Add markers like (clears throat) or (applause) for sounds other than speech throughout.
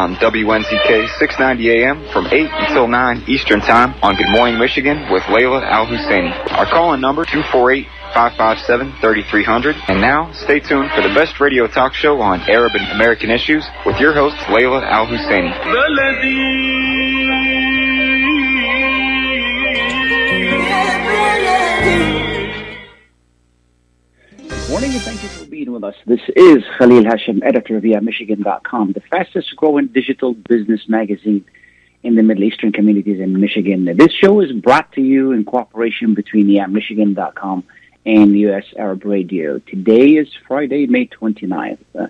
on WNZK 690 AM from 8 until 9 Eastern Time on Good Morning Michigan with Layla Al Husseini. Our call-in number 248 557 3300. And now, stay tuned for the best radio talk show on Arab and American issues with your host, Layla Al Husseini. Morning and thank you for being with us. This is Khalil Hashim, editor of YaMichigan.com, the fastest growing digital business magazine in the Middle Eastern communities in Michigan. This show is brought to you in cooperation between YaMichigan.com and U.S. Arab Radio. Today is Friday, May 29th, uh,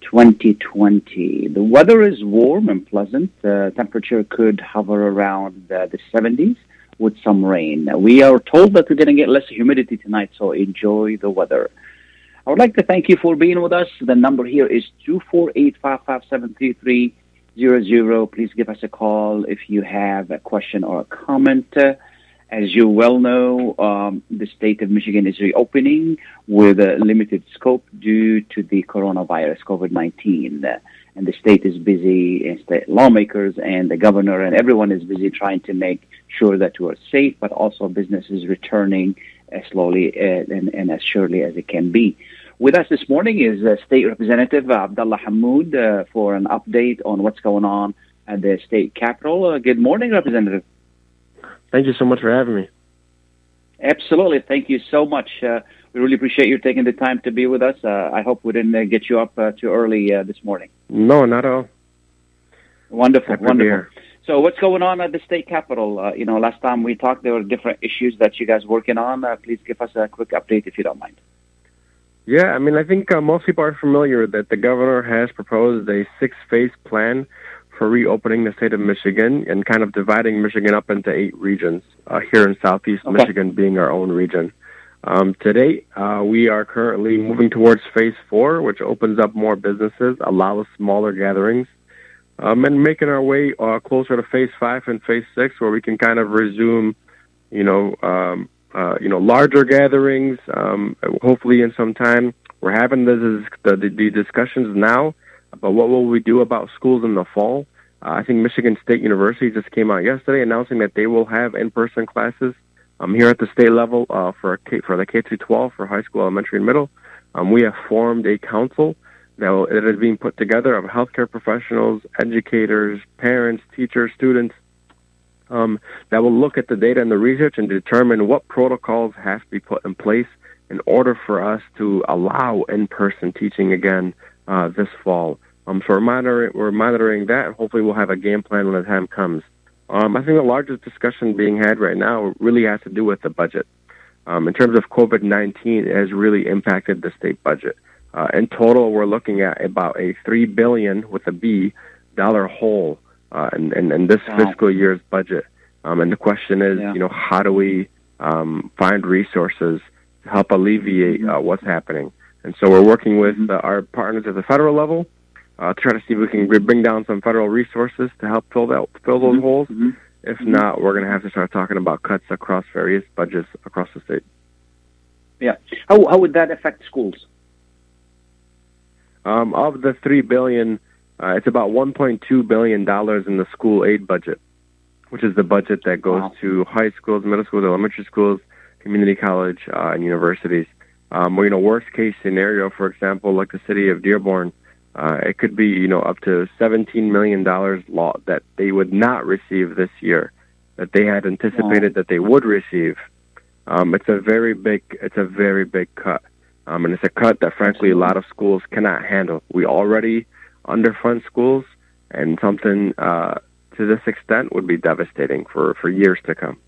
2020. The weather is warm and pleasant. Uh, temperature could hover around uh, the 70s with some rain. We are told that we're going to get less humidity tonight, so enjoy the weather. I would like to thank you for being with us. The number here is 248-557-3300. Please give us a call if you have a question or a comment. As you well know, um, the state of Michigan is reopening with a limited scope due to the coronavirus, COVID-19. Uh, and the state is busy, and state lawmakers and the governor and everyone is busy trying to make sure that we're safe, but also business is returning as slowly and, and, as surely as it can be. With us this morning is uh, State Representative Abdullah Hammoud uh, for an update on what's going on at the state capitol. Uh, good morning, Representative. Thank you so much for having me. Absolutely. Thank you so much. Uh, we really appreciate you taking the time to be with us. Uh, I hope we didn't uh, get you up uh, too early uh, this morning. No, not at all. Wonderful, wonderful. So, what's going on at the state capitol? Uh, you know, last time we talked, there were different issues that you guys were working on. please give us a quick update if you don't mind. Yeah, I mean, I think most people are familiar that the governor has proposed a six-phase plan for reopening the state of Michigan and kind of dividing Michigan up into eight regions, uh, here in southeast okay. Michigan being our own region. Um, today, uh, we are currently moving towards phase four, which opens up more businesses, allows smaller gatherings, um, and making our way uh, closer to phase five and phase six, where we can kind of resume, you know, um, uh, you know, larger gatherings. Um, hopefully, in some time, we're having the, the, the discussions now about what will we do about schools in the fall. Uh, I think Michigan State University just came out yesterday announcing that they will have in-person classes um, here at the state level uh, for K, for the K through 12 for high school, elementary, and middle. Um, we have formed a council that, that is being put together of healthcare professionals, educators, parents, teachers, students um, that will look at the data and the research and determine what protocols have to be put in place in order for us to allow in-person teaching again uh, this fall. Um, so we're monitoring, we're monitoring that, and hopefully we'll have a game plan when the time comes. Um, I think the largest discussion being had right now really has to do with the budget. Um, in terms of COVID 19, it has really impacted the state budget. Uh, in total, we're looking at about a $3 billion, with a B dollar hole uh, in, in, in, this wow. fiscal year's budget. Um, and the question is, yeah. you know, how do we um, find resources to help alleviate uh, what's happening? And so we're working with mm-hmm. uh, our partners at the federal level uh, try to see if we can bring down some federal resources to help fill that fill those mm-hmm. holes. Mm-hmm. If not, we're going to have to start talking about cuts across various budgets across the state. Yeah, how how would that affect schools? Um, of the three billion, uh, it's about 1.2 billion dollars in the school aid budget, which is the budget that goes wow. to high schools, middle schools, elementary schools, community college, uh, and universities. Um, well, you know, worst case scenario, for example, like the city of Dearborn, uh, it could be, you know, up to $17 million law that they would not receive this year, that they had anticipated that they would receive. Um, it's a very big, it's a very big cut. Um, and it's a cut that, frankly, a lot of schools cannot handle. We already underfund schools, and something uh, to this extent would be devastating for, for years to come.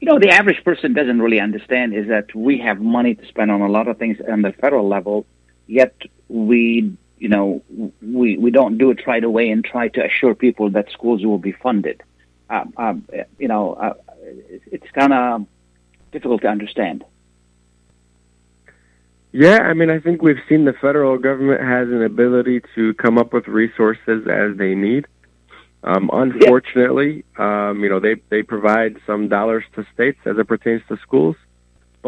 You know, the average person doesn't really understand is that we have money to spend on a lot of things on the federal level, yet we you know we we don't do it right away and try to assure people that schools will be funded. Uh, uh, you know, uh, it's kind of difficult to understand. Yeah, I mean, I think we've seen the federal government has an ability to come up with resources as they need. Um, unfortunately, yeah. um, you know, they they provide some dollars to states as it pertains to schools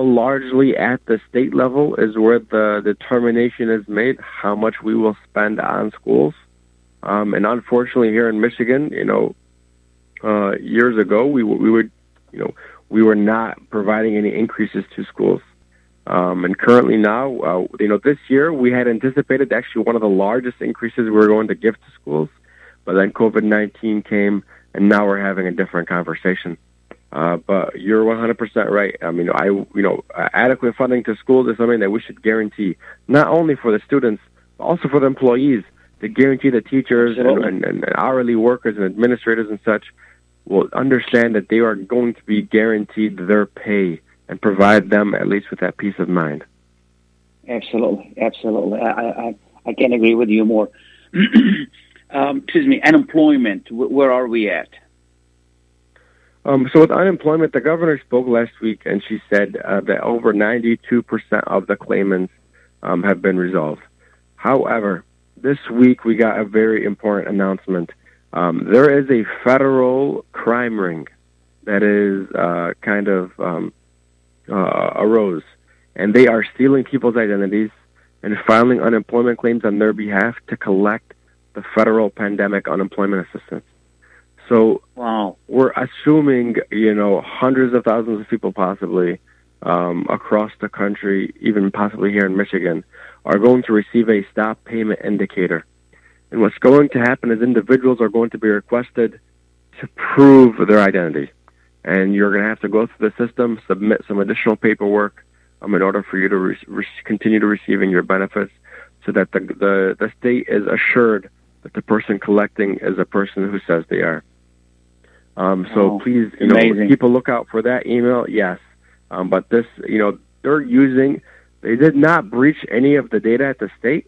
largely at the state level is where the determination is made how much we will spend on schools. Um, and unfortunately, here in Michigan, you know, uh, years ago, we we would, you know, we were not providing any increases to schools. Um, and currently now, uh, you know, this year we had anticipated actually one of the largest increases we were going to give to schools, but then COVID nineteen came, and now we're having a different conversation. Uh, but you're 100% right. I mean, I you know, adequate funding to schools is something that we should guarantee not only for the students but also for the employees to guarantee the teachers and, and, and hourly workers and administrators and such will understand that they are going to be guaranteed their pay and provide them at least with that peace of mind. Absolutely, absolutely. I I, I can't agree with you more. (clears throat) um, excuse me. Unemployment. Where are we at? Um, so with unemployment, the governor spoke last week, and she said uh, that over 92% of the claimants um, have been resolved. However, this week we got a very important announcement. Um, there is a federal crime ring that is uh, kind of um, uh, arose, and they are stealing people's identities and filing unemployment claims on their behalf to collect the federal pandemic unemployment assistance. So wow. we're assuming, you know, hundreds of thousands of people possibly um, across the country, even possibly here in Michigan, are going to receive a stop payment indicator. And what's going to happen is individuals are going to be requested to prove their identity. And you're going to have to go through the system, submit some additional paperwork um, in order for you to re- continue to receiving your benefits so that the, the, the state is assured that the person collecting is a person who says they are. Um, so oh, please, you amazing. know, keep a lookout for that email. Yes, um, but this, you know, they're using. They did not breach any of the data at the state.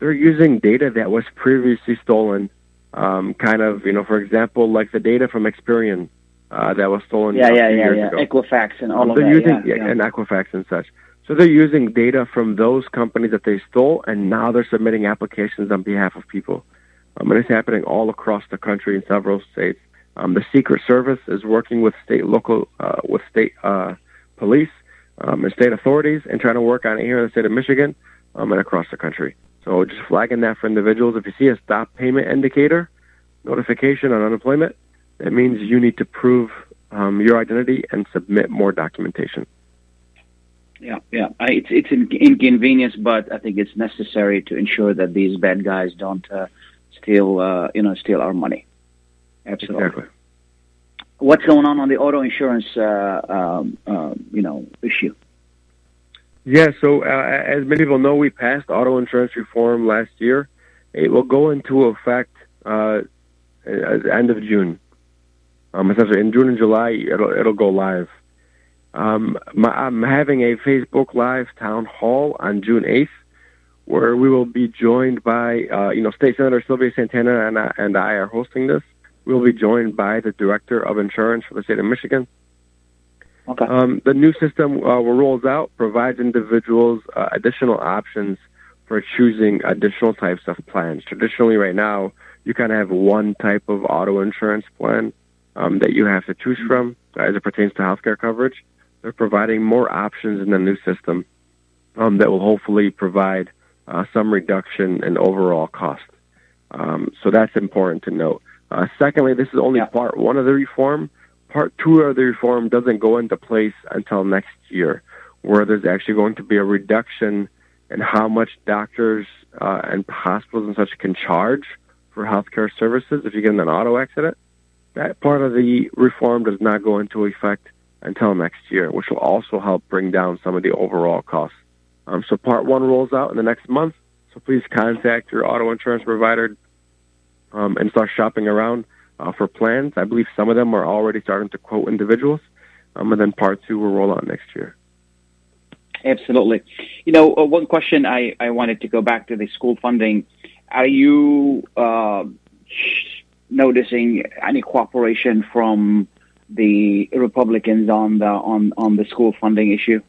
They're using data that was previously stolen. Um, kind of, you know, for example, like the data from Experian uh, that was stolen. Yeah, yeah, yeah, yeah. Ago. Equifax and all of they're that. Using, yeah, yeah. and Equifax and such. So they're using data from those companies that they stole, and now they're submitting applications on behalf of people. Um, and it's happening all across the country in several states. Um, the Secret Service is working with state, local, uh, with state uh, police um, and state authorities, and trying to work on it here in the state of Michigan um, and across the country. So just flagging that for individuals. If you see a stop payment indicator notification on unemployment, that means you need to prove um, your identity and submit more documentation. Yeah, yeah. I, it's it's an inconvenience, but I think it's necessary to ensure that these bad guys don't uh, steal, uh, you know, steal our money. Absolutely. Exactly. What's going on on the auto insurance, uh, um, uh, you know, issue? Yeah, so uh, as many people know, we passed auto insurance reform last year. It will go into effect uh, at the end of June. Um, essentially, in June and July, it'll it'll go live. Um, my, I'm having a Facebook Live town hall on June 8th, where we will be joined by, uh, you know, State Senator Sylvia Santana and I, and I are hosting this. We'll be joined by the Director of Insurance for the state of Michigan. Okay. Um, the new system uh, rolls out provides individuals uh, additional options for choosing additional types of plans. Traditionally, right now, you kind of have one type of auto insurance plan um, that you have to choose from uh, as it pertains to healthcare coverage. They're providing more options in the new system um, that will hopefully provide uh, some reduction in overall cost. Um, so that's important to note. Uh, secondly, this is only yeah. part one of the reform. Part two of the reform doesn't go into place until next year, where there's actually going to be a reduction in how much doctors uh, and hospitals and such can charge for healthcare services if you get in an auto accident. That part of the reform does not go into effect until next year, which will also help bring down some of the overall costs. Um, so part one rolls out in the next month. So please contact your auto insurance provider um, and start shopping around uh, for plans. I believe some of them are already starting to quote individuals, um, and then part two will roll out next year. Absolutely. You know, uh, one question I, I wanted to go back to the school funding. Are you uh, noticing any cooperation from the Republicans on the on on the school funding issue?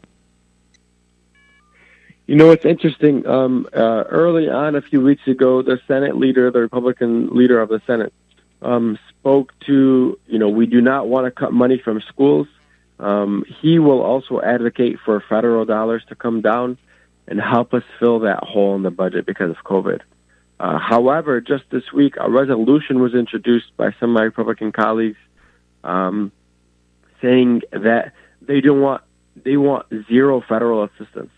You know, it's interesting. Um, uh, early on, a few weeks ago, the Senate leader, the Republican leader of the Senate, um, spoke to, you know, we do not want to cut money from schools. Um, he will also advocate for federal dollars to come down and help us fill that hole in the budget because of COVID. Uh, however, just this week, a resolution was introduced by some of my Republican colleagues um, saying that they don't want they want zero federal assistance,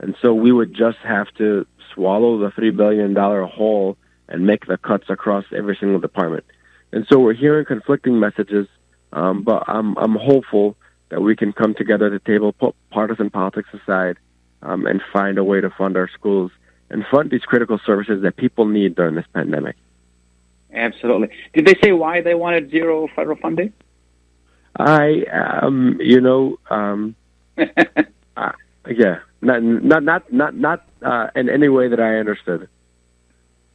and so we would just have to swallow the three billion dollar hole and make the cuts across every single department. And so we're hearing conflicting messages, um, but I'm I'm hopeful that we can come together at the table, put partisan politics aside, um, and find a way to fund our schools and fund these critical services that people need during this pandemic. Absolutely. Did they say why they wanted zero federal funding? I, um, you know, um, (laughs) uh, yeah, not not not not not uh, in any way that I understood.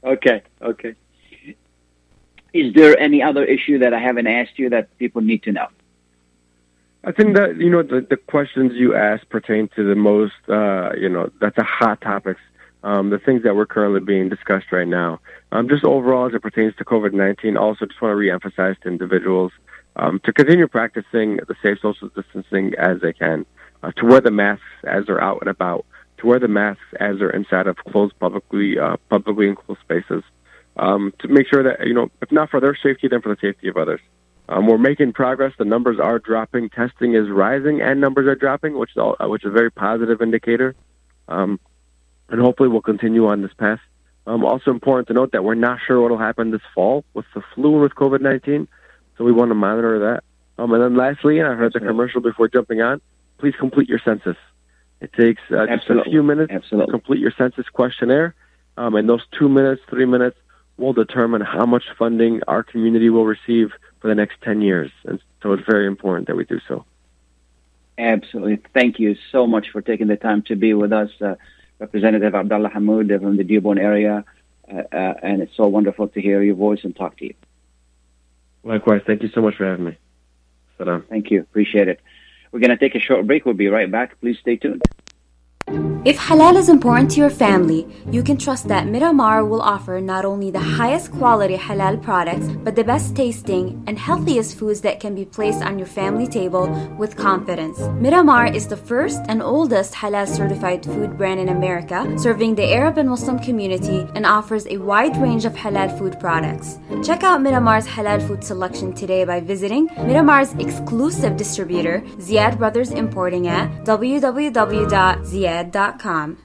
Okay, okay. Is there any other issue that I haven't asked you that people need to know? I think that you know the, the questions you ask pertain to the most, uh, you know, that's a hot topics, um, the things that we're currently being discussed right now. Um, just overall, as it pertains to COVID nineteen, also just want to reemphasize to individuals um, to continue practicing the safe social distancing as they can, uh, to wear the masks as they're out and about, to wear the masks as they're inside of closed publicly, uh, publicly enclosed spaces, um, to make sure that you know, if not for their safety, then for the safety of others. Um, we're making progress. The numbers are dropping. Testing is rising, and numbers are dropping, which is all, uh, which is a very positive indicator. Um, and hopefully, we'll continue on this path. Um, also important to note that we're not sure what will happen this fall with the flu and with COVID nineteen, so we want to monitor that. Um, and then lastly, and I heard the commercial before jumping on. Please complete your census. It takes uh, just a few minutes Absolutely. to complete your census questionnaire, um, and those two minutes, three minutes will determine how much funding our community will receive for the next 10 years. And so it's very important that we do so. Absolutely. Thank you so much for taking the time to be with us, uh, Representative Abdullah Hammoud from the Dearborn area. Uh, uh, and it's so wonderful to hear your voice and talk to you. Likewise. Thank you so much for having me. Salam. Thank you. Appreciate it. We're going to take a short break. We'll be right back. Please stay tuned. If halal is important to your family, you can trust that Miramar will offer not only the highest quality halal products, but the best tasting and healthiest foods that can be placed on your family table with confidence. Miramar is the first and oldest halal certified food brand in America, serving the Arab and Muslim community and offers a wide range of halal food products. Check out Miramar's halal food selection today by visiting Miramar's exclusive distributor, Ziad Brothers Importing at www.ziad.com.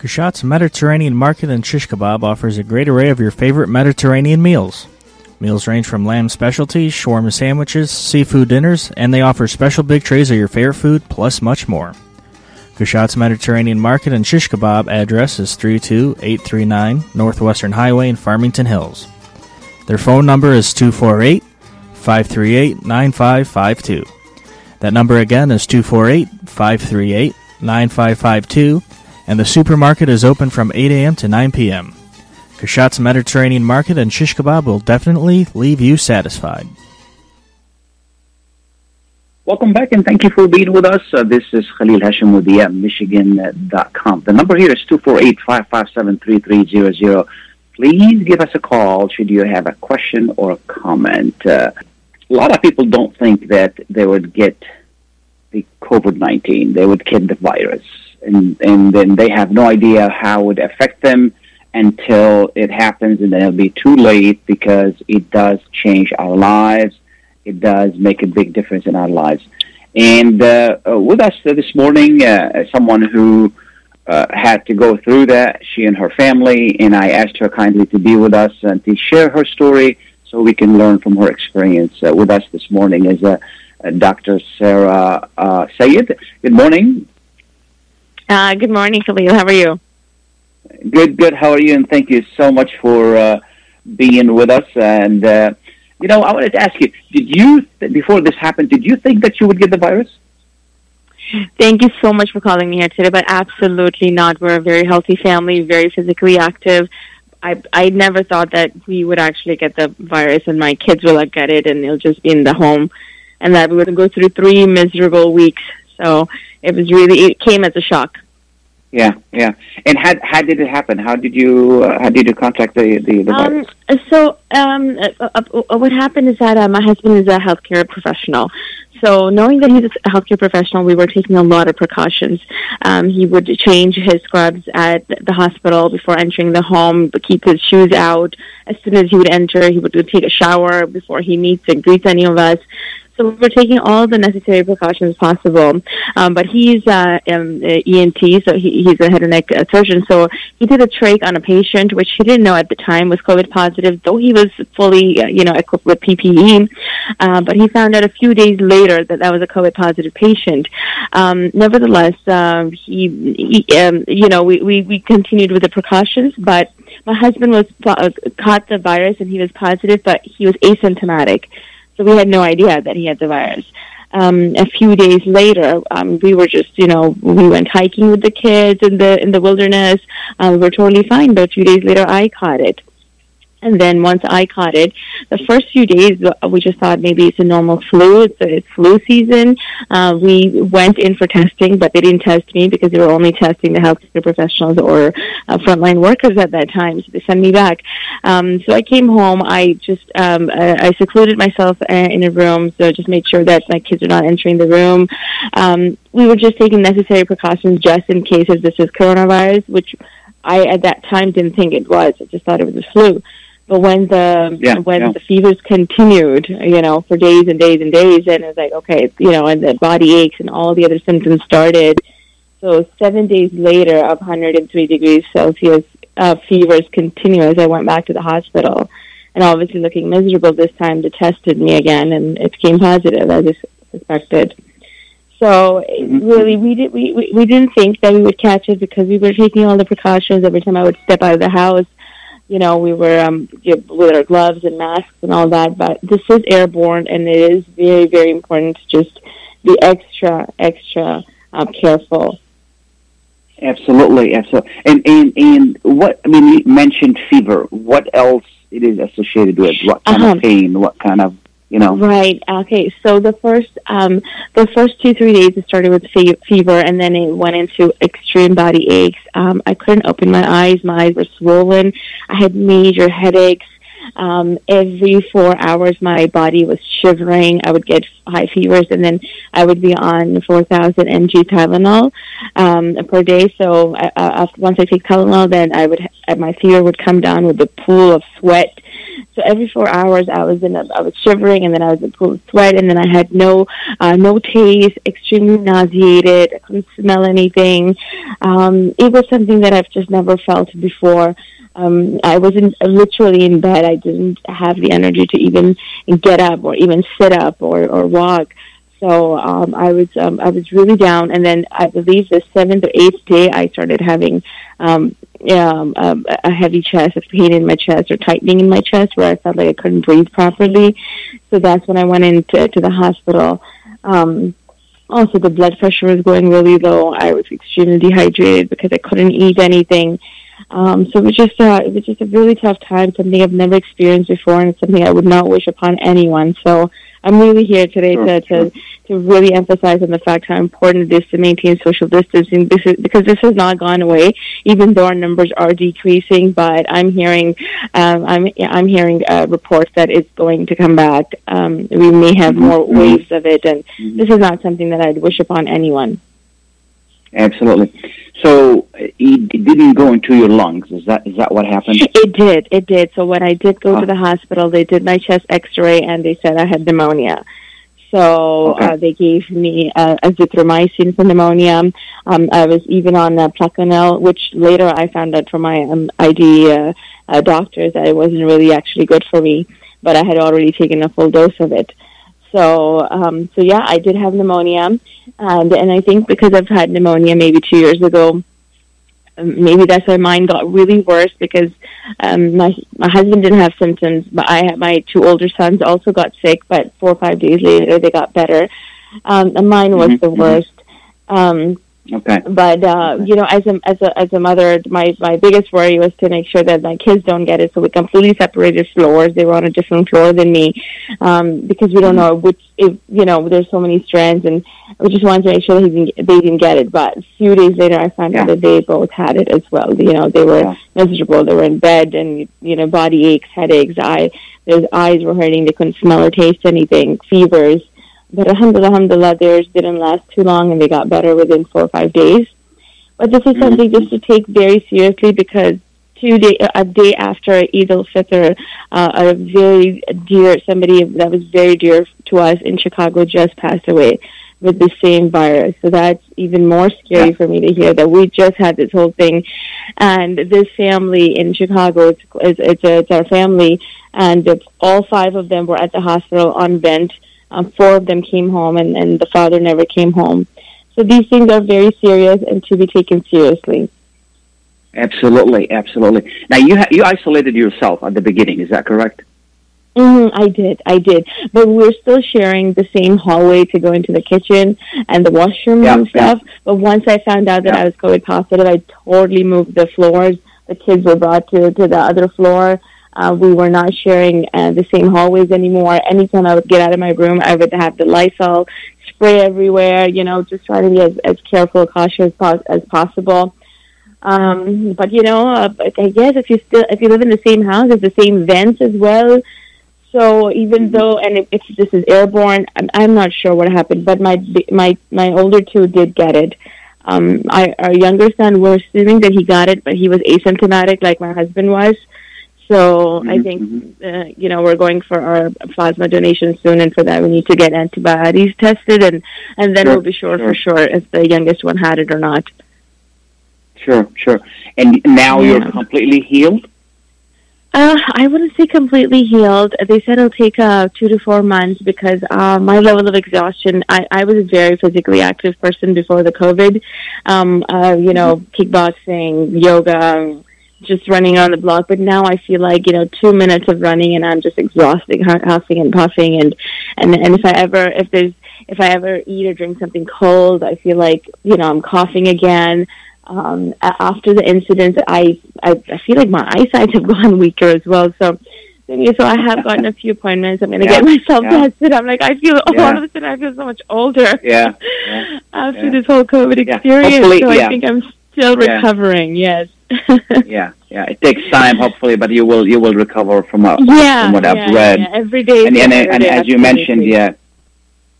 Kashat's Mediterranean Market and Shish Kebab offers a great array of your favorite Mediterranean meals. Meals range from lamb specialties, shawarma sandwiches, seafood dinners, and they offer special big trays of your favorite food, plus much more. Kashat's Mediterranean Market and Shish Kebab address is 32839 Northwestern Highway in Farmington Hills. Their phone number is 248 538 9552. That number again is 248 538 9552 and the supermarket is open from 8 a.m. to 9 p.m. Kashat's Mediterranean Market and Shish Kebab will definitely leave you satisfied. Welcome back and thank you for being with us. Uh, this is Khalil Hashim with YaMichigan.com. The number here is 248-557-3300. Please give us a call should you have a question or a comment. Uh, a lot of people don't think that they would get the COVID-19. They would get the virus and and then they have no idea how it would affect them until it happens, and then it'll be too late because it does change our lives. It does make a big difference in our lives. And uh, uh, with us this morning, uh, someone who uh, had to go through that, she and her family, and I asked her kindly to be with us and to share her story so we can learn from her experience. Uh, with us this morning is uh, uh Dr. Sarah uh, Sayed. Good morning. Uh, good morning, Khalil. How are you? Good, good. How are you? And thank you so much for uh, being with us. And, uh, you know, I wanted to ask you, did you, before this happened, did you think that you would get the virus? Thank you so much for calling me here today, but absolutely not. We're a very healthy family, very physically active. I I never thought that we would actually get the virus and my kids will get it and it'll just be in the home and that we would go through three miserable weeks. So it was really it came as a shock. Yeah, yeah. And how how did it happen? How did you uh, how did you contact the the, the? Um, so um, uh, uh, uh, what happened is that uh, my husband is a healthcare professional. So knowing that he's a healthcare professional, we were taking a lot of precautions. Um, he would change his scrubs at the hospital before entering the home, keep his shoes out. As soon as he would enter, he would take a shower before he meets and greets any of us. So we're taking all the necessary precautions possible. Um, but he's uh, um, ENT, so he, he's a head and neck uh, surgeon. So he did a trach on a patient, which he didn't know at the time was COVID positive, though he was fully, uh, you know, equipped with PPE. Uh, but he found out a few days later that that was a COVID positive patient. Um, nevertheless, um, he, he um, you know, we, we, we continued with the precautions, but my husband was uh, caught the virus and he was positive, but he was asymptomatic. So we had no idea that he had the virus. Um, a few days later, um, we were just, you know, we went hiking with the kids in the in the wilderness. Uh, we were totally fine. But a few days later, I caught it. And then once I caught it, the first few days we just thought maybe it's a normal flu. It's, it's flu season. Uh, we went in for testing, but they didn't test me because they were only testing the healthcare professionals or uh, frontline workers at that time. So they sent me back. Um, so I came home. I just um, I, I secluded myself uh, in a room, so just made sure that my kids are not entering the room. Um, we were just taking necessary precautions just in case if this is coronavirus, which I at that time didn't think it was. I just thought it was a flu. But when the yeah, when yeah. the fevers continued, you know, for days and days and days, and it's like, okay, you know, and the body aches and all the other symptoms started. So seven days later, of 103 degrees Celsius uh, fevers continue as I went back to the hospital, and obviously looking miserable this time. They tested me again, and it came positive as I suspected. So mm-hmm. really, we did we, we we didn't think that we would catch it because we were taking all the precautions every time I would step out of the house you know, we were um, with our gloves and masks and all that. But this is airborne, and it is very, very important to just be extra, extra um, careful. Absolutely, absolutely. And and and what I mean, you mentioned fever. What else it is associated with? What kind uh-huh. of pain? What kind of you know. Right. Okay. So the first, um, the first two three days it started with fe- fever, and then it went into extreme body aches. Um, I couldn't open my eyes. My eyes were swollen. I had major headaches. Um, every four hours, my body was shivering. I would get high fevers, and then I would be on 4,000 mg Tylenol um, per day. So uh, uh, once I take Tylenol, then I would my fever would come down with a pool of sweat so every four hours, I was in a, I was shivering, and then I was in a pool of sweat, and then I had no, uh, no taste, extremely nauseated. I couldn't smell anything. Um, it was something that I've just never felt before. Um, I wasn't literally in bed. I didn't have the energy to even get up or even sit up or, or walk. So um, I was um, I was really down, and then I believe the seventh or eighth day I started having um, um, a, a heavy chest, a pain in my chest, or tightening in my chest, where I felt like I couldn't breathe properly. So that's when I went into to the hospital. Um, also, the blood pressure was going really low. I was extremely dehydrated because I couldn't eat anything. Um, so it was just uh, it was just a really tough time, something I've never experienced before, and it's something I would not wish upon anyone. So I'm really here today sure, to, to, to really emphasize on the fact how important it is to maintain social distancing this is, because this has not gone away, even though our numbers are decreasing. But I'm hearing, um, I'm, I'm hearing uh, reports that it's going to come back. Um, we may have mm-hmm. more waves of it, and mm-hmm. this is not something that I'd wish upon anyone. Absolutely. So it didn't go into your lungs. Is that is that what happened? It did. It did. So when I did go to the hospital, they did my chest X-ray and they said I had pneumonia. So Okay. uh, they gave me uh, azithromycin for pneumonia. Um, I was even on uh, Plaquenil, which later I found out from my um, ID uh, uh, doctors that it wasn't really actually good for me, but I had already taken a full dose of it. So, um, so yeah, I did have pneumonia, and and I think because I've had pneumonia maybe two years ago, um, maybe that's why mine got really worse because um, my my husband didn't have symptoms, but I had my two older sons also got sick, but four or five days later they got better. Um, and mine was Mhm, the mhm. worst. Um, Okay. but uh, you know, as a as a as a mother, my my biggest worry was to make sure that my kids don't get it. So we completely separated floors. They were on a different floor than me um, because we don't know which. If you know, there's so many strands, and we just wanted to make sure that he didn't, they didn't get it. But a few days later, I found Yeah. out that they both had it as well. You know, they were Yeah. miserable. They were in bed, and you know, body aches, headaches, eye. Their eyes were hurting. They couldn't smell or taste anything. Fevers. But alhamdulillah, alhamdulillah, theirs didn't last too long, and they got better within four or five days. But this is Mhm. something just to take very seriously because two day, a day after Eid al-Fitr, uh, a very dear, somebody that was very dear to us in Chicago just passed away with the same virus. So that's even more scary Yeah. for me to hear that we just had this whole thing. And this family in Chicago, it's, it's, it's, a, it's our family, and it's, all five of them were at the hospital on vent. Um, four of them came home, and, and the father never came home. So these things are very serious and to be taken seriously. Absolutely, absolutely. Now you ha- you isolated yourself at the beginning. Is that correct? Mm, I did, I did. But we were still sharing the same hallway to go into the kitchen and the washroom Yeah, and stuff. But once I found out that Yeah. I was COVID positive, I totally moved the floors. The kids were brought to, to the other floor. Uh, we were not sharing uh, the same hallways anymore. Anytime I would get out of my room, I would have the Lysol spray everywhere, you know, just trying to be as, as careful, cautious as, pos- as possible. Um, but you know, uh, I guess if you still if you live in the same house, it's the same vents as well. So even though, and if, if this is airborne, I'm, I'm not sure what happened. But my my my older two did get it. Um, I, our younger son, we're assuming that he got it, but he was asymptomatic, like my husband was. So I Mhm, think uh, you know we're going for our plasma donation soon, and for that we need to get antibodies tested, and and then Sure, we'll be sure, sure. for sure if the youngest one had it or not. Sure, sure. And now Yeah. you're completely healed. Uh, I wouldn't say completely healed. They said it'll take uh, two to four months because uh, my level of exhaustion. I, I was a very physically active person before the COVID. Um, uh, you know, kickboxing, yoga, just running on the block. But now I feel like you know, two minutes of running and I'm just exhausted, hu- huffing and puffing. And and and if I ever if there's if I ever eat or drink something cold, I feel like you know I'm coughing again um, after the incident, I, I I feel like my eyesight have (laughs) gone weaker as well. So, so I have gotten a few appointments. I'm going to Yeah, get myself yeah. tested. I'm like, I feel (laughs) all Yeah. of a sudden I feel so much older Yeah, (laughs) after this whole COVID experience. so. I think I'm still recovering. Yes. (laughs) yeah, yeah. It takes time, hopefully, but you will you will recover from uh, yeah. from what yeah, I've read. yeah. Every day. And and, and as you mentioned, yeah,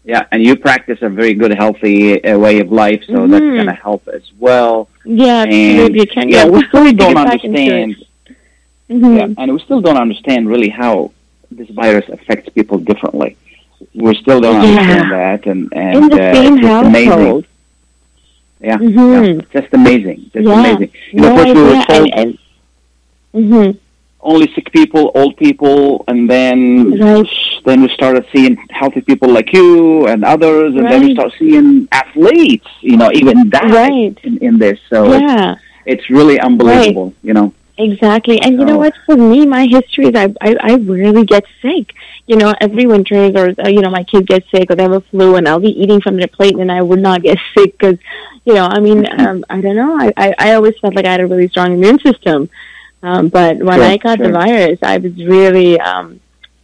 yeah, and you practice a very good, healthy uh, way of life, so that's Mhm. going to help as well. Yeah, And absolutely. Can't yeah, we (laughs) still don't get back into it. understand. Mhm. Yeah, and we still don't understand really how this virus affects people differently. We still don't understand that, and and In the uh, same it's just amazing. Yeah, Mhm. yeah, just amazing, just Yeah. amazing. You know, no first we were told And, and, mhm. only sick people, old people, and then Right. then we started seeing healthy people like you and others, and then we Right. start seeing athletes, you know, even that Right. in, in this. So Yeah. it's really unbelievable, you know. Exactly, and you know what? For me, my history is I, I I rarely get sick. You know, every winter or uh, you know my kids get sick or they have a flu, and I'll be eating from their plate, and I would not get (laughs) sick because, you know, I mean, um, I don't know. I, I I always felt like I had a really strong immune system, um, but when Sure, I got the virus, I was really um,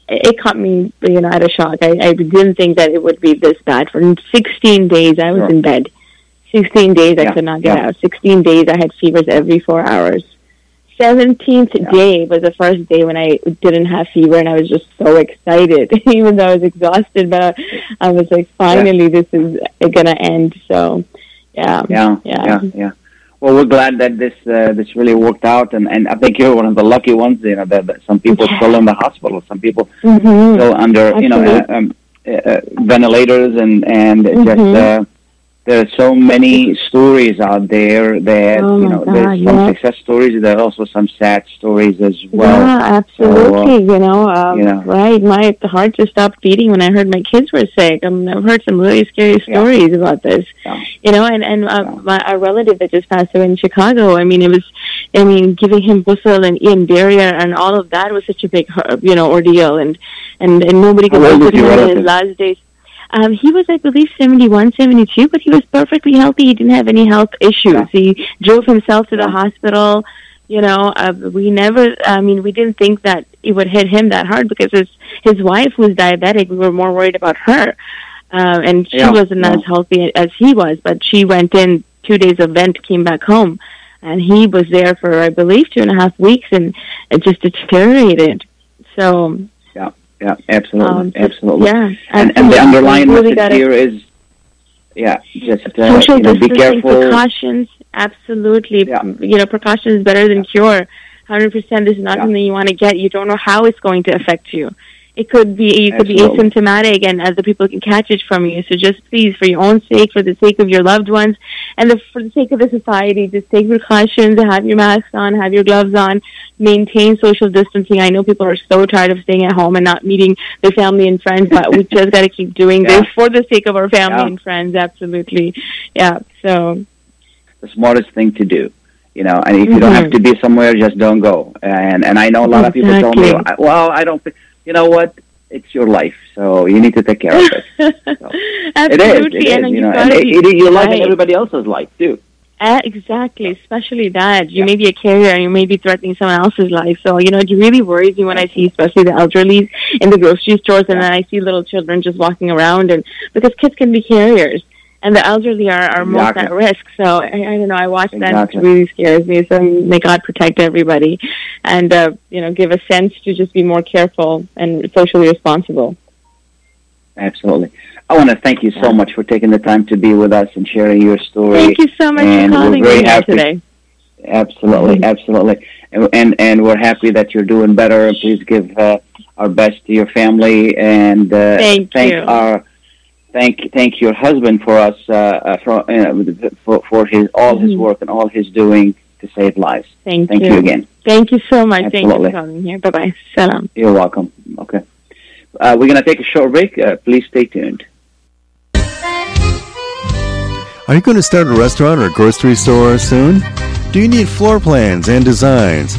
it, it caught me, you know, at a shock. I, I didn't think that it would be this bad. For 16 days, I was Sure. in bed. 16 days, I Yeah, could not get yeah. out. 16 days, I had fevers every four hours. 17th Yeah. day was the first day when I didn't have fever, and I was just so excited, (laughs) even though I was exhausted. But I, I was like, finally, this is going to end. So, yeah. Yeah, Yeah. yeah, yeah. Well, we're glad that this uh, this really worked out, and, and I think you're one of the lucky ones. You know that, that some people Yeah. still in the hospital, some people hmm still under you know uh, um, uh, ventilators and and Mhm. just uh, there are so many stories out there that Oh you know God, there's some yeah. success stories. There are also some sad stories as well. yeah, absolutely. So, you know, um, you know. right? My heart just stopped beating when I heard my kids were sick. Um, I've heard some really scary Yeah. stories about this. Yeah. You know, and and uh, Yeah. my our relative that just passed away in Chicago. I mean, it was, I mean, giving him whistle and Ian barrier and all of that was such a big, uh, you know, ordeal, and and and nobody could visit him in his last days. Um, he was, I believe, 71, 72, but he was perfectly healthy. He didn't have any health issues. Yeah. He drove himself to the hospital. You know, uh, we never, I mean, we didn't think that it would hit him that hard because his, his wife was diabetic. We were more worried about her. Um, and she Yeah, wasn't yeah. as healthy as he was, but she went in two days of vent, came back home. And he was there for, I believe, two and a half weeks and it just deteriorated. So, Yeah, absolutely, um, absolutely. yeah. And, and the underlying really message here is, yeah, just uh, social you know, be careful. precautions absolutely Yeah. you know precaution is better than cure 100% this is not Yeah. something you want to get you don't know how it's going to affect you it could be you could Absolutely. be asymptomatic and other people can catch it from you so just please for your own sake for the sake of your loved ones and the, for the sake of the society just take precautions have your masks on have your gloves on maintain social distancing i know people are so tired of staying at home and not meeting their family and friends but we (laughs) just got to keep doing Yeah. this for the sake of our family Yeah. and friends absolutely yeah so the smartest thing to do. You know, and if you don't have mm-hmm. to be somewhere, just don't go. And and I know a lot of people tell me, well, I don't. thi- You know what? It's your life, so you need to take care of it. (laughs) It is. Absolutely, It is. and You you know, and it, it, your life right. and everybody else's life too. Uh, exactly, especially that. You Yeah. may be a carrier and you may be threatening someone else's life. So, you know, it really worries me when I see especially the elderly in the grocery stores and then I see little children just walking around and because kids can be carriers and the elderly are, are most Exactly. at risk. So I, I don't know, I watch that Exactly. it really scares me. So may God protect everybody and uh, you know, give a sense to just be more careful and socially responsible. Absolutely. I want to thank you so much for taking the time to be with us and sharing your story. Thank you so much and for calling me happy. today. Absolutely, Mhm. absolutely, and, and and we're happy that you're doing better. Please give uh, our best to your family and uh, Thank you. our thank thank your husband for us uh, uh, for, uh, for for his all his Mhm. work and all his doing to save lives. Thank, Thank you again. Thank you so much. Thank you Absolutely. for calling here. Bye bye. Salam. You're welcome. Okay, uh, we're gonna take a short break. Uh, please stay tuned. Are you going to start a restaurant or grocery store soon? Do you need floor plans and designs?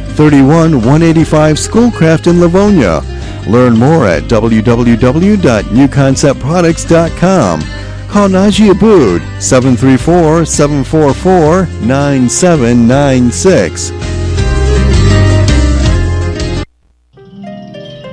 31185 Schoolcraft in Livonia. Learn more at www.newconceptproducts.com. Call Naji Abood 734-744-9796.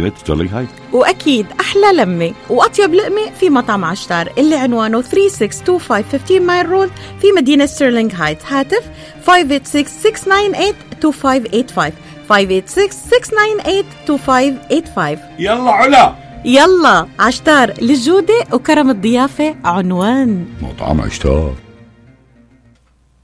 مدينة ستيرلينغ هايت وأكيد أحلى لمة. وأطيب لقمة في مطعم عشتار اللي عنوانه 3625 مايل رود في مدينة ستيرلينغ هايت. هاتف 586-698-2585 586-698-2585 يلا علا. يلا عشتار للجودة وكرم الضيافة عنوان. مطعم عشتار.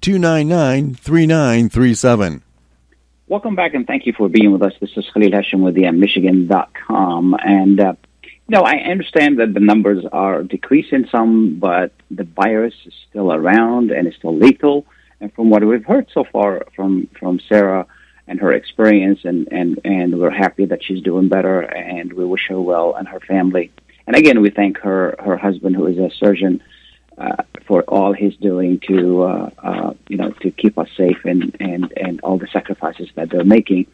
299 3937. Welcome back and thank you for being with us. This is Khalil Hashim with YaMichigan.com. And, uh, you know, I understand that the numbers are decreasing some, but the virus is still around and it's still lethal. And from what we've heard so far from, from Sarah and her experience, and, and, and we're happy that she's doing better and we wish her well and her family. And again, we thank her, her husband, who is a surgeon, uh, for all he's doing to uh, uh, you know to keep us safe and, and and all the sacrifices that they're making.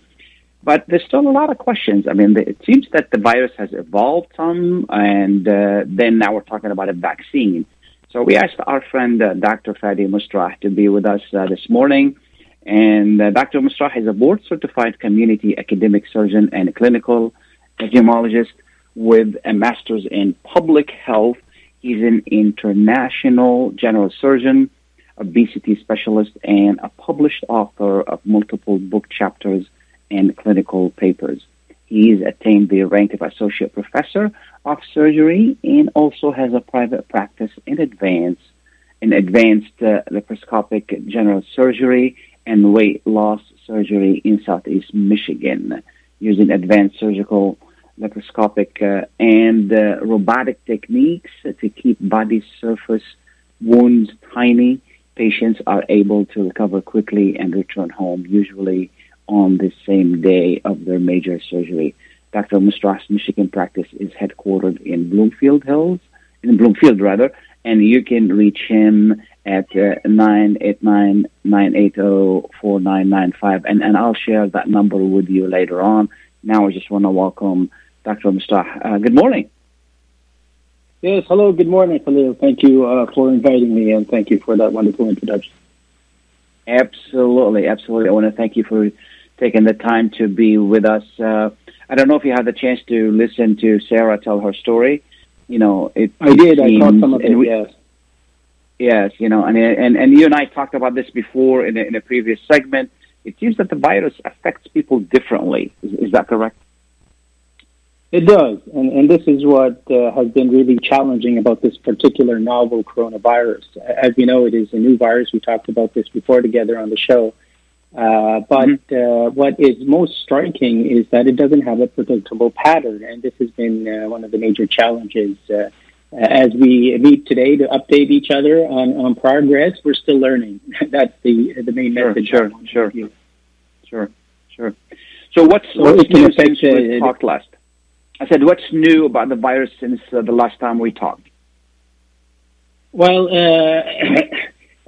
But there's still a lot of questions. I mean, it seems that the virus has evolved some, and uh, then now we're talking about a vaccine. So we asked our friend uh, Dr. Fadi Moustarah to be with us uh, this morning. And Dr. Moustarah is a board certified community academic surgeon and clinical epidemiologist with a master's in public health He's an international general surgeon, obesity specialist, and a published author of multiple book chapters and clinical papers. He's attained the rank of associate professor of surgery and also has a private practice in advance in advanced uh, laparoscopic general surgery and weight loss surgery in Southeast Michigan using advanced surgical laparoscopic uh, and uh, robotic techniques to keep body surface wounds tiny. Patients are able to recover quickly and return home, usually on the same day of their major surgery. Dr. Moustarah's Michigan practice is headquartered in Bloomfield Hills, in Bloomfield rather, and you can reach him at uh, 989-980-4995. And, and I'll share that number with you later on. Now I just want to welcome Dr. Moustarah. Uh, good morning. Yes, hello, good morning, Khalil. Thank you uh, for inviting me and thank you for that wonderful introduction. Absolutely, absolutely. I want to thank you for taking the time to be with us. Uh, I don't know if you had the chance to listen to Sarah tell her story. You know, it. I did. Seems, I caught some of it. We, yes. Yes, you know, and and and you and I talked about this before in a, in a previous segment. It seems that the virus affects people differently. Is, is that correct? It does, and, and this is what uh, has been really challenging about this particular novel coronavirus. As we know, it is a new virus. We talked about this before together on the show. Uh, but mm-hmm. uh, what is most striking is that it doesn't have a predictable pattern, and this has been uh, one of the major challenges. Uh, as we meet today to update each other on, on progress, we're still learning. (laughs) That's the the main sure, message. Sure, sure, sure, sure. So what's, what's new since we talked last? I said, what's new about the virus since uh, the last time we talked? Well, uh,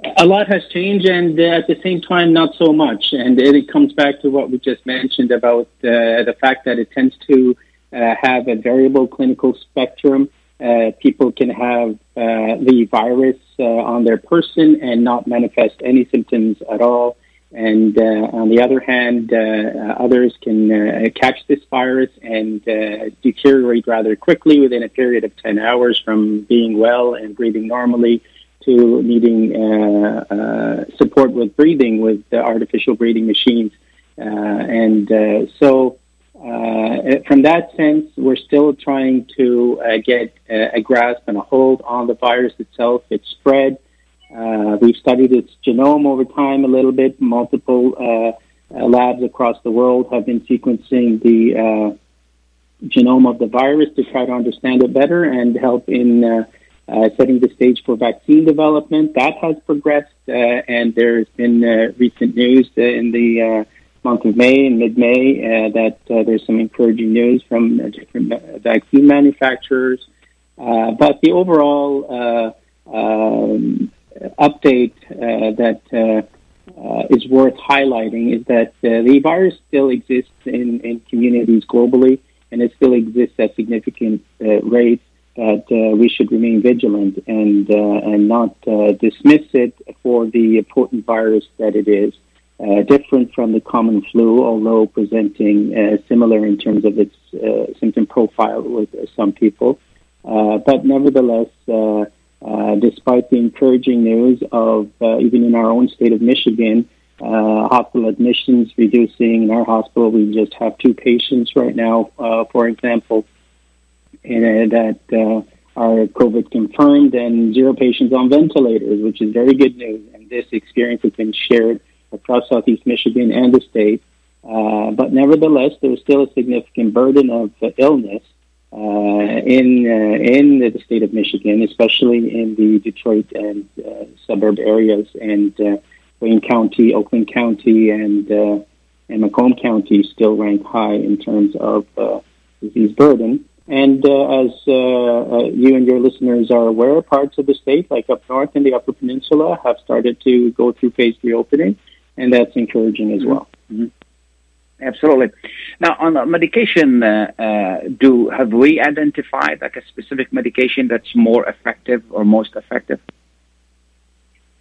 (coughs) a lot has changed, and uh, at the same time, not so much. And it comes back to what we just mentioned about uh, the fact that it tends to uh, have a variable clinical spectrum. Uh, people can have the virus on their person and not manifest any symptoms at all. And uh, on the other hand, uh, others can uh, catch this virus and uh, deteriorate rather quickly within a period of 10 hours from being well and breathing normally to needing uh, uh, support with breathing with the artificial breathing machines. and so, eh, from that sense, we're still trying to get a grasp and a hold on the virus itself, its spread, uh, we've studied its genome over time a little bit. Multiple uh, uh, labs across the world have been sequencing the uh, genome of the virus to try to understand it better and help in uh, uh, setting the stage for vaccine development. That has progressed, and there's been recent news in the month of May and mid-May that there's some encouraging news from different vaccine manufacturers. but the overall um, update uh, that uh, uh, is worth highlighting is that the virus still exists in, in communities globally, and it still exists at significant rates. that we should remain vigilant and and not dismiss it for the important virus that it is. Uh, different from the common flu, although presenting uh, similar in terms of its uh, symptom profile with some people. but nevertheless, Uh, despite the encouraging news of uh, even in our own state of Michigan, uh, hospital admissions reducing in our hospital, we just have two patients right now, for example, in, that are COVID confirmed and zero patients on ventilators, which is very good news. And this experience has been shared across Southeast Michigan and the state. Uh, but nevertheless, there's still a significant burden of uh, illness uh, in uh, in the state of Michigan, especially in the Detroit and uh, suburb areas, and uh, Wayne County, Oakland County, and and Macomb County still rank high in terms of disease burden. And uh, as uh, uh, you and your listeners are aware, parts of the state, like up north in the Upper Peninsula, have started to go through phased reopening and that's encouraging as well. Mm-hmm. Absolutely. Now, on the medication, uh, uh, do have we identified like a specific medication that's more effective or most effective?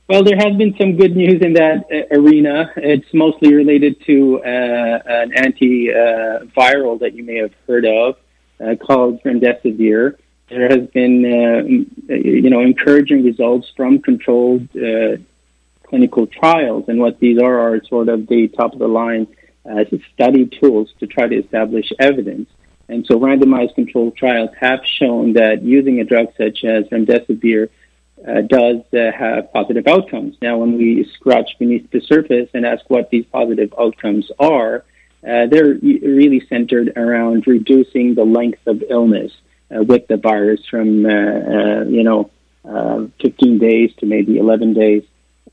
Well, there has been some good news in that uh, arena. It's mostly related to uh, an antiviral that you may have heard of uh, called remdesivir. There has been, uh, you know, encouraging results from controlled clinical trials. And what these are are sort of the top of the line uh, study tools to try to establish evidence. And so randomized controlled trials have shown that using a drug such as remdesivir uh, does uh, have positive outcomes. Now, when we scratch beneath the surface and ask what these positive outcomes are, uh, they're really centered around reducing the length of illness uh, with the virus from, uh, you know, 15 days to maybe 11 days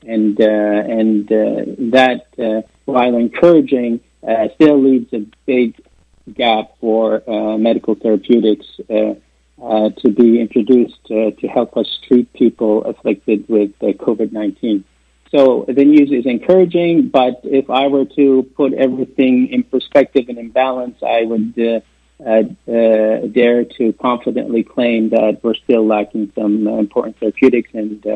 and and that, while encouraging, uh, still leaves a big gap for uh, medical therapeutics uh, to be introduced to help us treat people afflicted with COVID nineteen. So the news is encouraging, but if I were to put everything in perspective and in balance, I would uh, uh, dare to confidently claim that we're still lacking some uh, important therapeutics and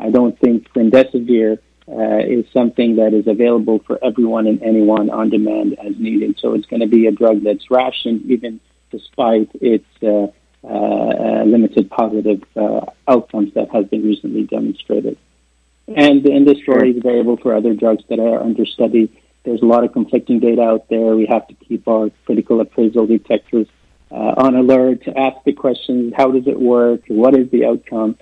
I don't think remdesivir uh, is something that is available for everyone and anyone on demand as needed. So it's going to be a drug that's rationed even despite its uh, uh, limited positive uh, outcomes that has been recently demonstrated. And, this story is available for other drugs that are under study. There's a lot of conflicting data out there. We have to keep our critical appraisal detectors uh, on alert to ask the questions, how does it work? What is the outcome?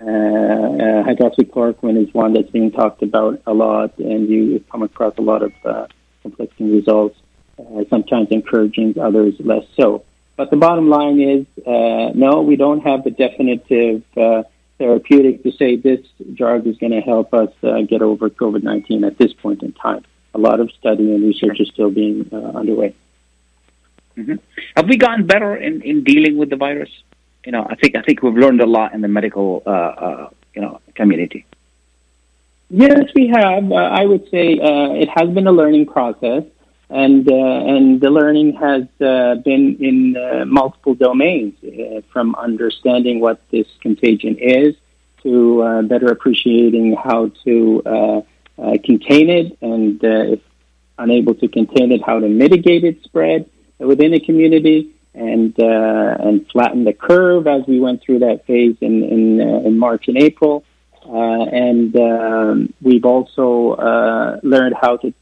Uh, uh, hydroxychloroquine is one that's being talked about a lot, and you come across a lot of uh, conflicting results, uh, sometimes encouraging, others less so. But the bottom line is, uh, no, we don't have the definitive therapeutic to say this drug is going to help us get over COVID 19 at this point in time. A lot of study and research is still being underway. Mm-hmm. Have we gotten better in, in dealing with the virus? You know, I think I think we've learned a lot in the medical, uh, uh, you know, community. Yes, we have. Uh, I would say uh, it has been a learning process, and uh, and the learning has uh, been in multiple domains, from understanding what this contagion is to better appreciating how to contain it, and if unable to contain it, how to mitigate its spread within a community and uh, and flatten the curve as we went through that phase in in, uh, in March and April. Uh, and um, we've also uh, learned how to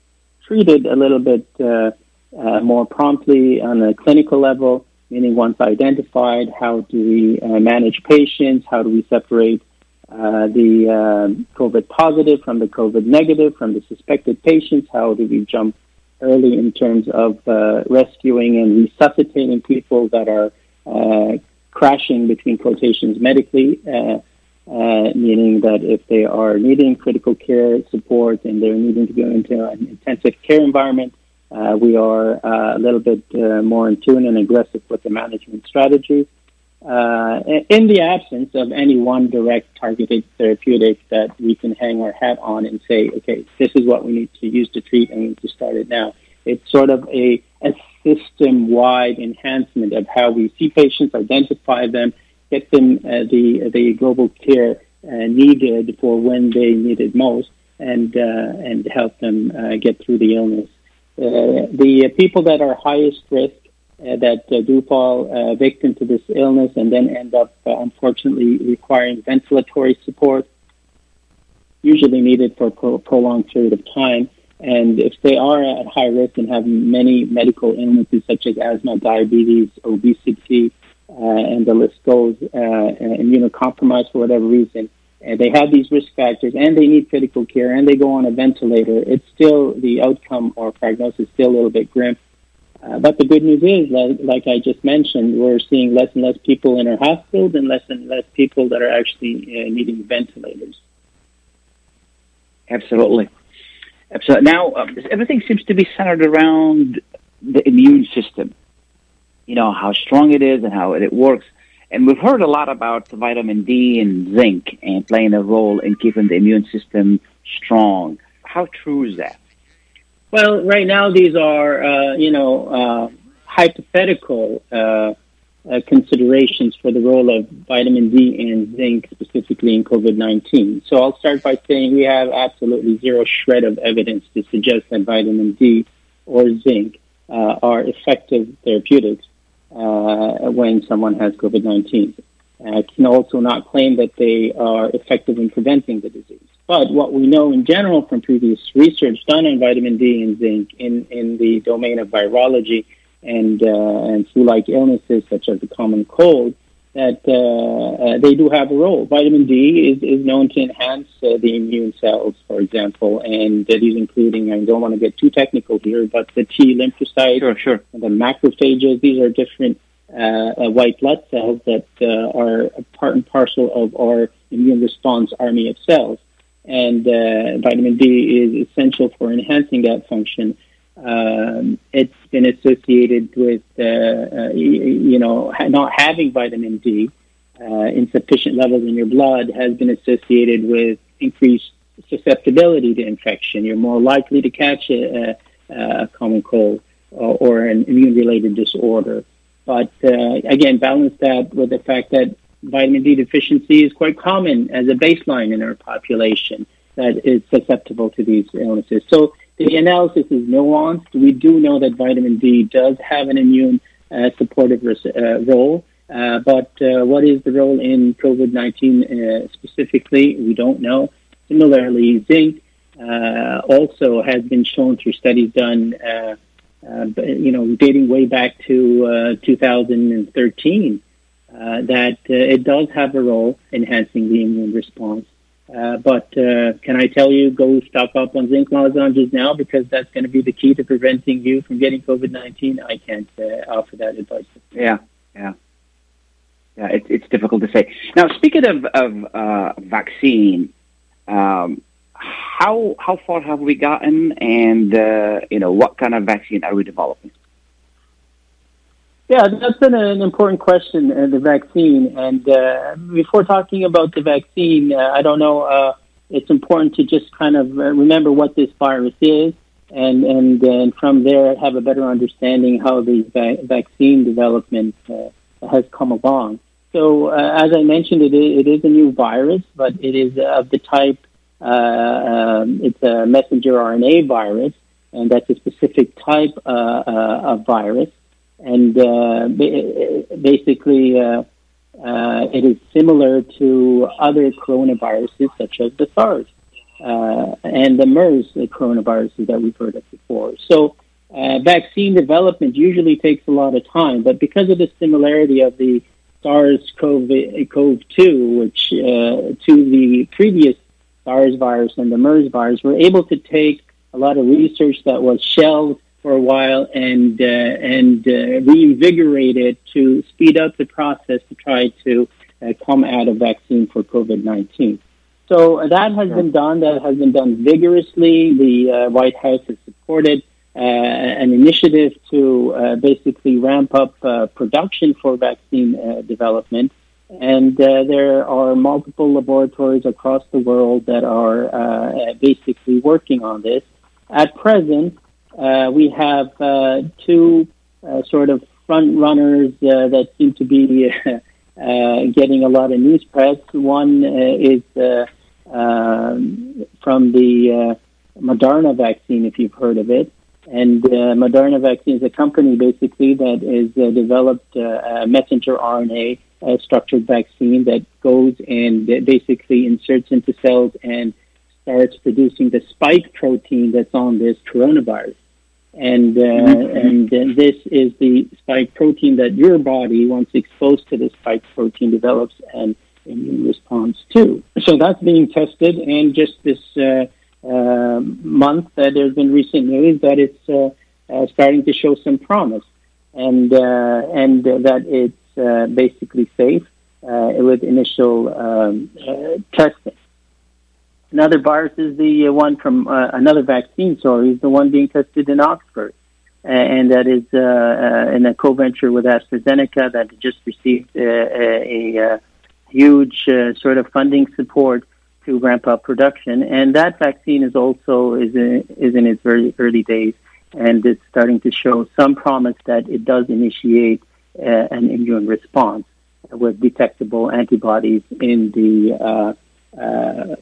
treat it a little bit uh, uh, more promptly on a clinical level, meaning once identified, how do we manage patients? How do we separate the COVID positive from the COVID negative from the suspected patients? How do we jump early in terms of uh, rescuing and resuscitating people that are uh, crashing between quotations medically, uh, uh, meaning that if they are needing critical care support and they're needing to go into an intensive care environment, uh, we are uh, a little bit more in tune and aggressive with the management strategies uh, in the absence of any one direct targeted therapeutic that we can hang our hat on and say, okay, this is what we need to use to treat and we need to start it now. It's sort of a, a system wide enhancement of how we see patients, identify them, get them uh, the the global care uh, needed for when they need it most, and uh, and help them uh, get through the illness. Uh, the people that are highest risk that uh, do fall uh, victim to this illness and then end up, uh, unfortunately, requiring ventilatory support, usually needed for a pro- prolonged period of time. And if they are at high risk and have many medical illnesses such as asthma, diabetes, obesity, uh, and the list goes, uh, immunocompromised for whatever reason, and they have these risk factors and they need critical care and they go on a ventilator, it's still the outcome or prognosis is still a little bit grim. Uh, but the good news is, like, like, I just mentioned, we're seeing less and less people in our hospitals and less and less people that are actually uh, needing ventilators. Absolutely. Absolutely. Now, um, everything seems to be centered around the immune system. You know, how strong it is and how it works. And we've heard a lot about vitamin D and zinc and playing a role in keeping the immune system strong. How true is that? Well, right now these are, uh, you know, uh, hypothetical uh, uh considerations for the role of vitamin D and zinc specifically in COVID-19. So I'll start by saying we have absolutely zero shred of evidence to suggest that vitamin D or zinc uh, are effective therapeutics uh, when someone has COVID-19. I can also not claim that they are effective in preventing the disease. But what we know in general from previous research done on vitamin D and zinc in, in the domain of virology and, uh, and flu-like illnesses such as the common cold, that uh, uh, they do have a role. Vitamin D is, is known to enhance uh, the immune cells, for example, and that is including, I don't want to get too technical here, but the T lymphocytes sure, sure. and the macrophages, these are different uh, uh, white blood cells that uh, are part and parcel of our immune response army of cells. And vitamin D is essential for enhancing that function. Um, it's been associated with, uh, uh, you know, not having vitamin D uh, in sufficient levels in your blood has been associated with increased susceptibility to infection. You're more likely to catch a, a, a common cold or, or an immune-related disorder. But uh, again, balance that with the fact that vitamin D deficiency is quite common as a baseline in our population that is susceptible to these illnesses. So the analysis is nuanced. We do know that vitamin D does have an immune uh, supportive uh, role, uh, but uh, what is the role in COVID 19 uh, specifically? We don't know. Similarly, zinc uh, also has been shown through studies done, you know, dating way back to 2013, that it does have a role enhancing the immune response. Uh, but uh, can I tell you, go stock up on zinc lozenges now because that's going to be the key to preventing you from getting COVID 19? I can't uh, offer that advice. Yeah, yeah. Yeah, it, it's difficult to say. Now, speaking of, of uh, vaccine, um, how how far have we gotten, and uh, you know what kind of vaccine are we developing? Yeah, that's an, an important question, uh, the vaccine. And uh, before talking about the vaccine, uh, I don't know, uh, it's important to just kind of uh, remember what this virus is and, and, and from there have a better understanding how the va- vaccine development uh, has come along. So, as I mentioned, it is, it is a new virus, but it is of the type, um, it's a messenger RNA virus, and that's a specific type of virus and uh, basically uh, uh, it is similar to other coronaviruses such as the SARS uh, and the MERS coronaviruses that we've heard of before. So uh, vaccine development usually takes a lot of time, but because of the similarity of the SARS-CoV-2, which uh, to the previous SARS virus and the MERS virus, we're able to take a lot of research that was shelved for a while and uh, and uh, reinvigorate it to speed up the process to try to uh, come at a vaccine for COVID nineteen. So uh, that has been done. That has been done vigorously. The uh, White House has supported uh, an initiative to basically ramp up production for vaccine development. And there are multiple laboratories across the world that are basically working on this. At present, uh, we have uh, two uh, sort of front runners uh, that seem to be (laughs) uh, getting a lot of news press. One uh, is uh, um, from the uh, Moderna vaccine, if you've heard of it. And uh, Moderna vaccine is a company basically that has uh, developed a messenger RNA structured vaccine that goes and basically inserts into cells and starts producing the spike protein that's on this coronavirus. And, uh, mm-hmm. and this is the spike protein that your body, once exposed to the spike protein, develops an immune response to. So that's being tested, and just this uh, uh, month, uh, there's been recent news that it's uh, uh, starting to show some promise, and and that it's basically safe with initial um, testing. Another virus is the one from another vaccine, sorry, is the one being tested in Oxford and that is uh, uh, in a co-venture with AstraZeneca that just received uh, a, a, huge sort of funding support to ramp up production. And that vaccine is also is in, is in its very early days, and it's starting to show some promise that it does initiate uh, an immune response with detectable antibodies in the uh, uh,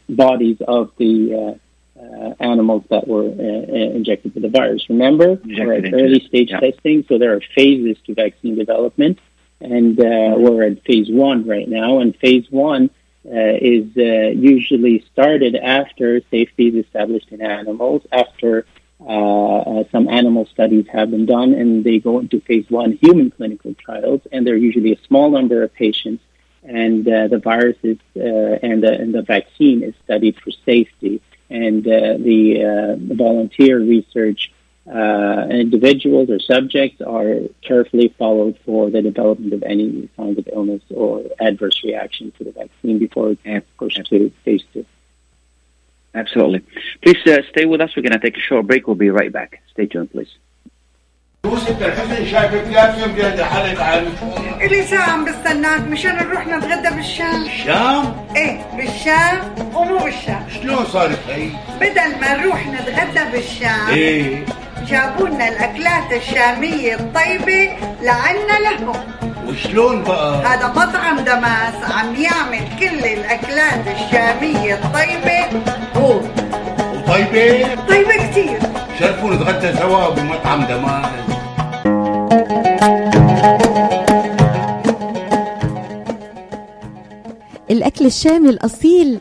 bodies of the uh, uh, animals that were uh, injected with the virus. Remember, we're at early stage yeah. testing, so there are phases to vaccine development, and we're at phase one right now. And phase one uh, is uh, usually started after safety is established in animals, after uh, some animal studies have been done, and they go into phase one human clinical trials, and they're usually a small number of patients, and the virus is and, the, and the vaccine is studied for safety, and the, the volunteer research uh, individuals or subjects are carefully followed for the development of any signs of illness or adverse reaction to the vaccine before it's pushed to phase two. Absolutely. Please uh, stay with us. We're going to take a short break. We'll be right back. Stay tuned, please. إلي ساعة عم بستناك مشان نروح نتغدى بالشام الشام؟ إيه بالشام ومو بالشام شلون صارت هي؟ بدل ما نروح نتغدى بالشام إيه جابوا لنا الأكلات الشامية الطيبة لعنا لهم وشلون بقى؟ هذا مطعم دماس عم يعمل كل الأكلات الشامية الطيبة هو وطيبة؟ طيبة كثير شرفوا نتغدى سوا بمطعم دماس الأكل الشامي الأصيل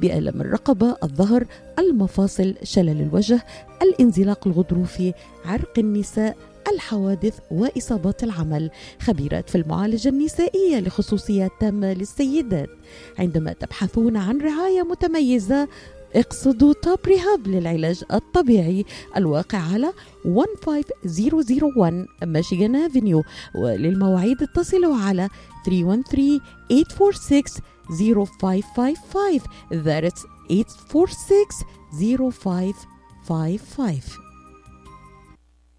بألم الرقبة، الظهر، المفاصل، شلل الوجه، الانزلاق الغضروفي، عرق النساء، الحوادث وإصابات العمل. خبيرات في المعالجة النسائية لخصوصيات تامة للسيدات. عندما تبحثون عن رعاية متميزة اقصدوا توب ريهاب للعلاج الطبيعي. الواقع على 15001 ميشيغان افنيو وللمواعيد اتصلوا على 313 846 0555 That's 846 0555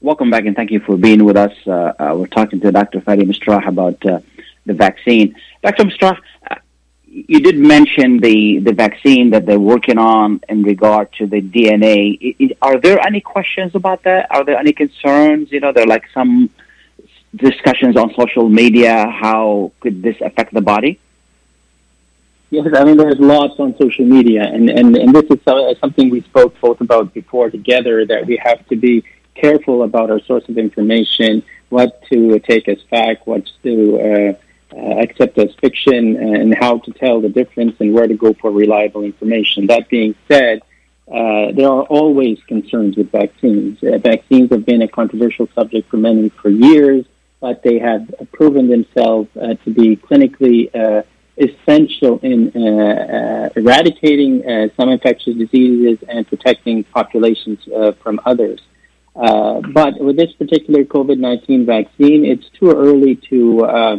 Welcome back and thank you for being with us. Uh, uh, we're talking to Dr. Fadi Moustarah about uh, the vaccine. Dr. Moustarah, uh, you did mention the, the vaccine that they're working on in regard to the DNA. I- I- are there any questions about that? Are there any concerns? You know, there are like some discussions on social media. How could this affect the body? Yes, I mean, there's lots on social media, and, and, and this is something we spoke both about before together that we have to be careful about our source of information, what to take as fact, what to uh, uh, accept as fiction, and how to tell the difference and where to go for reliable information. That being said, uh, there are always concerns with vaccines. Uh, vaccines have been a controversial subject for many for years, but they have proven themselves uh, to be clinically uh, essential in uh, uh, eradicating uh, some infectious diseases and protecting populations from others. Uh, but with this particular COVID 19 vaccine, it's too early to uh,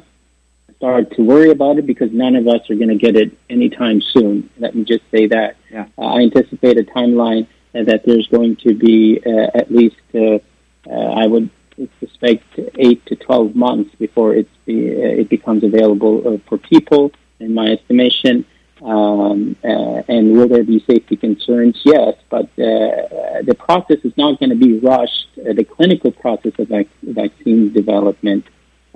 start to worry about it because none of us are going to get it anytime soon. Let me just say that. Yeah. Uh, I anticipate a timeline that there's going to be uh, at least, uh, uh, I would suspect, eight to 12 months before it's be, uh, it becomes available uh, for people, in my estimation. Um, uh, and will there be safety concerns? Yes, but uh, the process is not going to be rushed. Uh, the clinical process of vac- vaccine development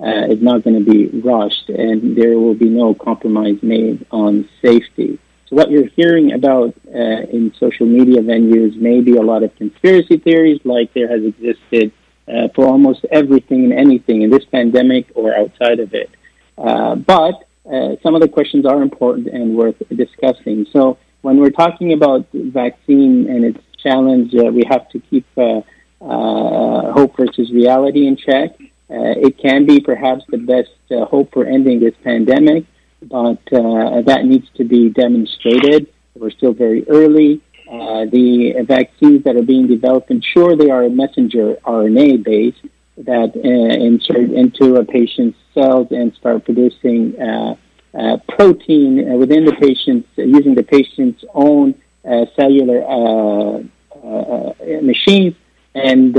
uh, is not going to be rushed, and there will be no compromise made on safety. So what you're hearing about uh, in social media venues may be a lot of conspiracy theories, like there has existed uh, for almost everything and anything in this pandemic or outside of it. But uh, some of the questions are important and worth discussing. So when we're talking about vaccine and its challenge, uh, we have to keep uh, uh, hope versus reality in check. Uh, it can be perhaps the best hope for ending this pandemic, but that needs to be demonstrated. We're still very early. The vaccines that are being developed, and sure, they are messenger RNA based that uh, insert into a patient's cells and start producing uh, uh, protein within the patient's using the patient's own cellular machines. And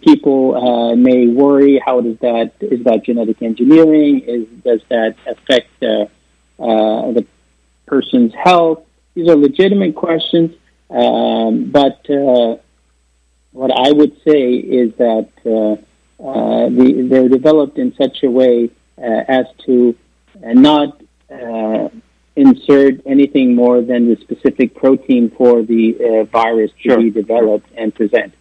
people may worry: How does that is that genetic engineering? Is does that affect the person's health? These are legitimate questions, um, but what I would say is that uh, uh, the, they're developed in such a way uh, as to uh, not uh, insert anything more than the specific protein for the uh, virus to Sure. be developed and present.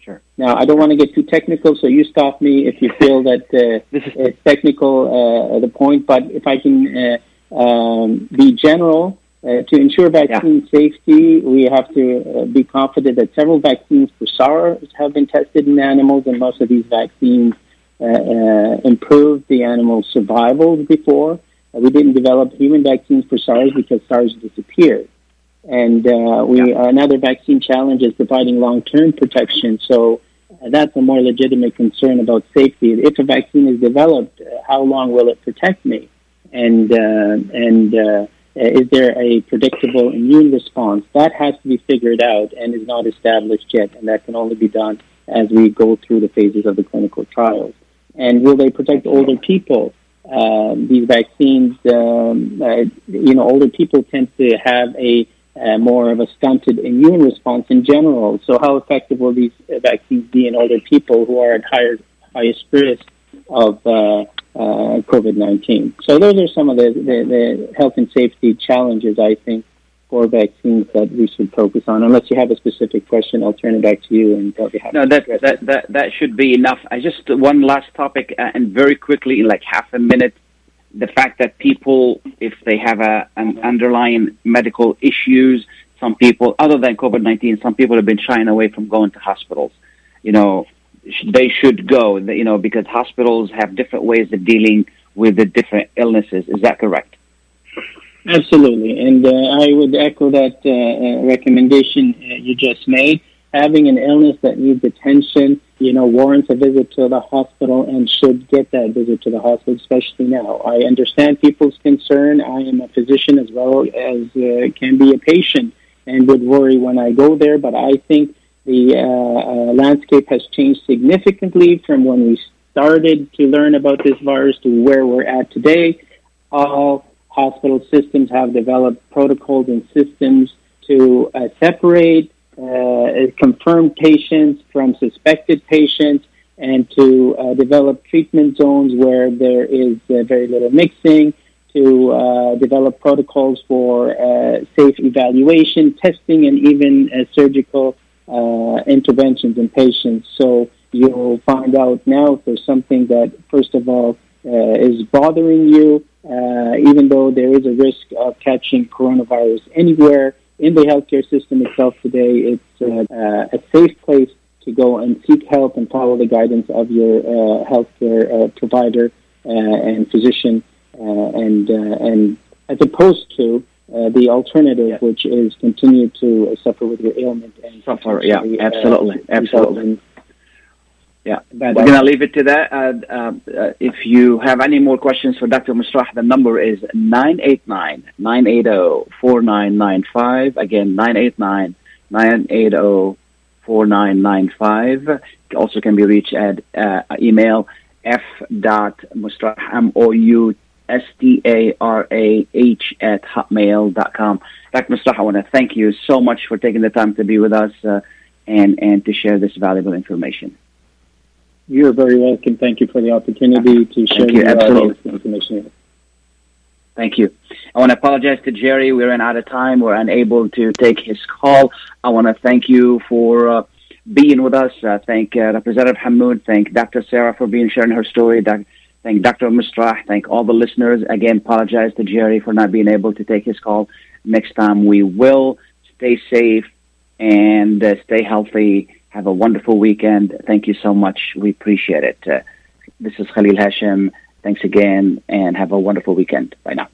Sure. Now, I don't want to get too technical, so you stop me if you feel (laughs) that uh, it's technical, uh, the point. But if I can uh, um, be general, uh, to ensure vaccine safety, we have to uh, be confident that several vaccines for SARS have been tested in animals, and most of these vaccines uh, uh, improved the animal survival before. Uh, we didn't develop human vaccines for SARS because SARS disappeared. And uh, we another vaccine challenge is providing long-term protection. So uh, that's a more legitimate concern about safety. If a vaccine is developed, uh, how long will it protect me? And uh, and uh, is there a predictable immune response? That has to be figured out and is not established yet, and that can only be done as we go through the phases of the clinical trials. And will they protect older people? Um, these vaccines, um, uh, you know, older people tend to have a uh, more of a stunted immune response in general. So, how effective will these uh, vaccines be in older people who are at higher highest risk of uh, uh, COVID 19. So, those are some of the, the, the health and safety challenges, I think, for vaccines that we should focus on. Unless you have a specific question, I'll turn it back to you and I'll be happy No, that that that that should be enough. I just one last topic, uh, and very quickly, in like half a minute, the fact that people, if they have a an underlying medical issues, some people, other than COVID nineteen, some people have been shying away from going to hospitals. You know, they should go. You know, because hospitals have different ways of dealing with the different illnesses. Is that correct? Absolutely, and uh, I would echo that uh, uh, recommendation uh, you just made. Having an illness that needs attention, you know, warrants a visit to the hospital and should get that visit to the hospital, especially now. I understand people's concern. I am a physician as well as uh, can be a patient and would worry when I go there, but I think the uh, uh, landscape has changed significantly from when we started to learn about this virus to where we're at today. All hospital systems have developed protocols and systems to uh, separate uh, confirmed patients from suspected patients and to uh, develop treatment zones where there is uh, very little mixing, to uh, develop protocols for safe evaluation, testing, and even surgical uh, interventions in patients. So you'll find out now if there's something that, first of all, is bothering you, even though there is a risk of catching coronavirus anywhere in the healthcare system itself today, it's a safe place to go and seek help and follow the guidance of your uh, healthcare uh, provider uh, and physician, uh, and uh, and as opposed to uh, the alternative, yeah. which is continue to suffer with your ailment and suffer. Yeah, absolutely, absolutely. Yeah, we're going to leave it to that. Uh, uh, if you have any more questions for Dr. Moustarah, the number is 989-980-4995. Again, 989-980 4995. Also can be reached at uh, email f.moustarah, M-O-U-S-T-A-R-A-H at hotmail.com. Dr. Moustarah, I want to thank you so much for taking the time to be with us uh, and, and to share this valuable information. You're very welcome. Thank you for the opportunity to share you. Absolutely. information. Thank you. I want to apologize to Jerry. We ran out of time. We're unable to take his call. I want to thank you for uh, being with us. Uh, thank uh, Representative Hammoud. Thank Dr. Sarah for being sharing her story. Doc- thank Dr. Moustarah. Thank all the listeners. Again, apologize to Jerry for not being able to take his call. Next time we will. Stay safe and uh, stay healthy. Have a wonderful weekend. Thank you so much. We appreciate it. Uh, this is Khalil Hashim. Thanks again and have a wonderful weekend. Bye now.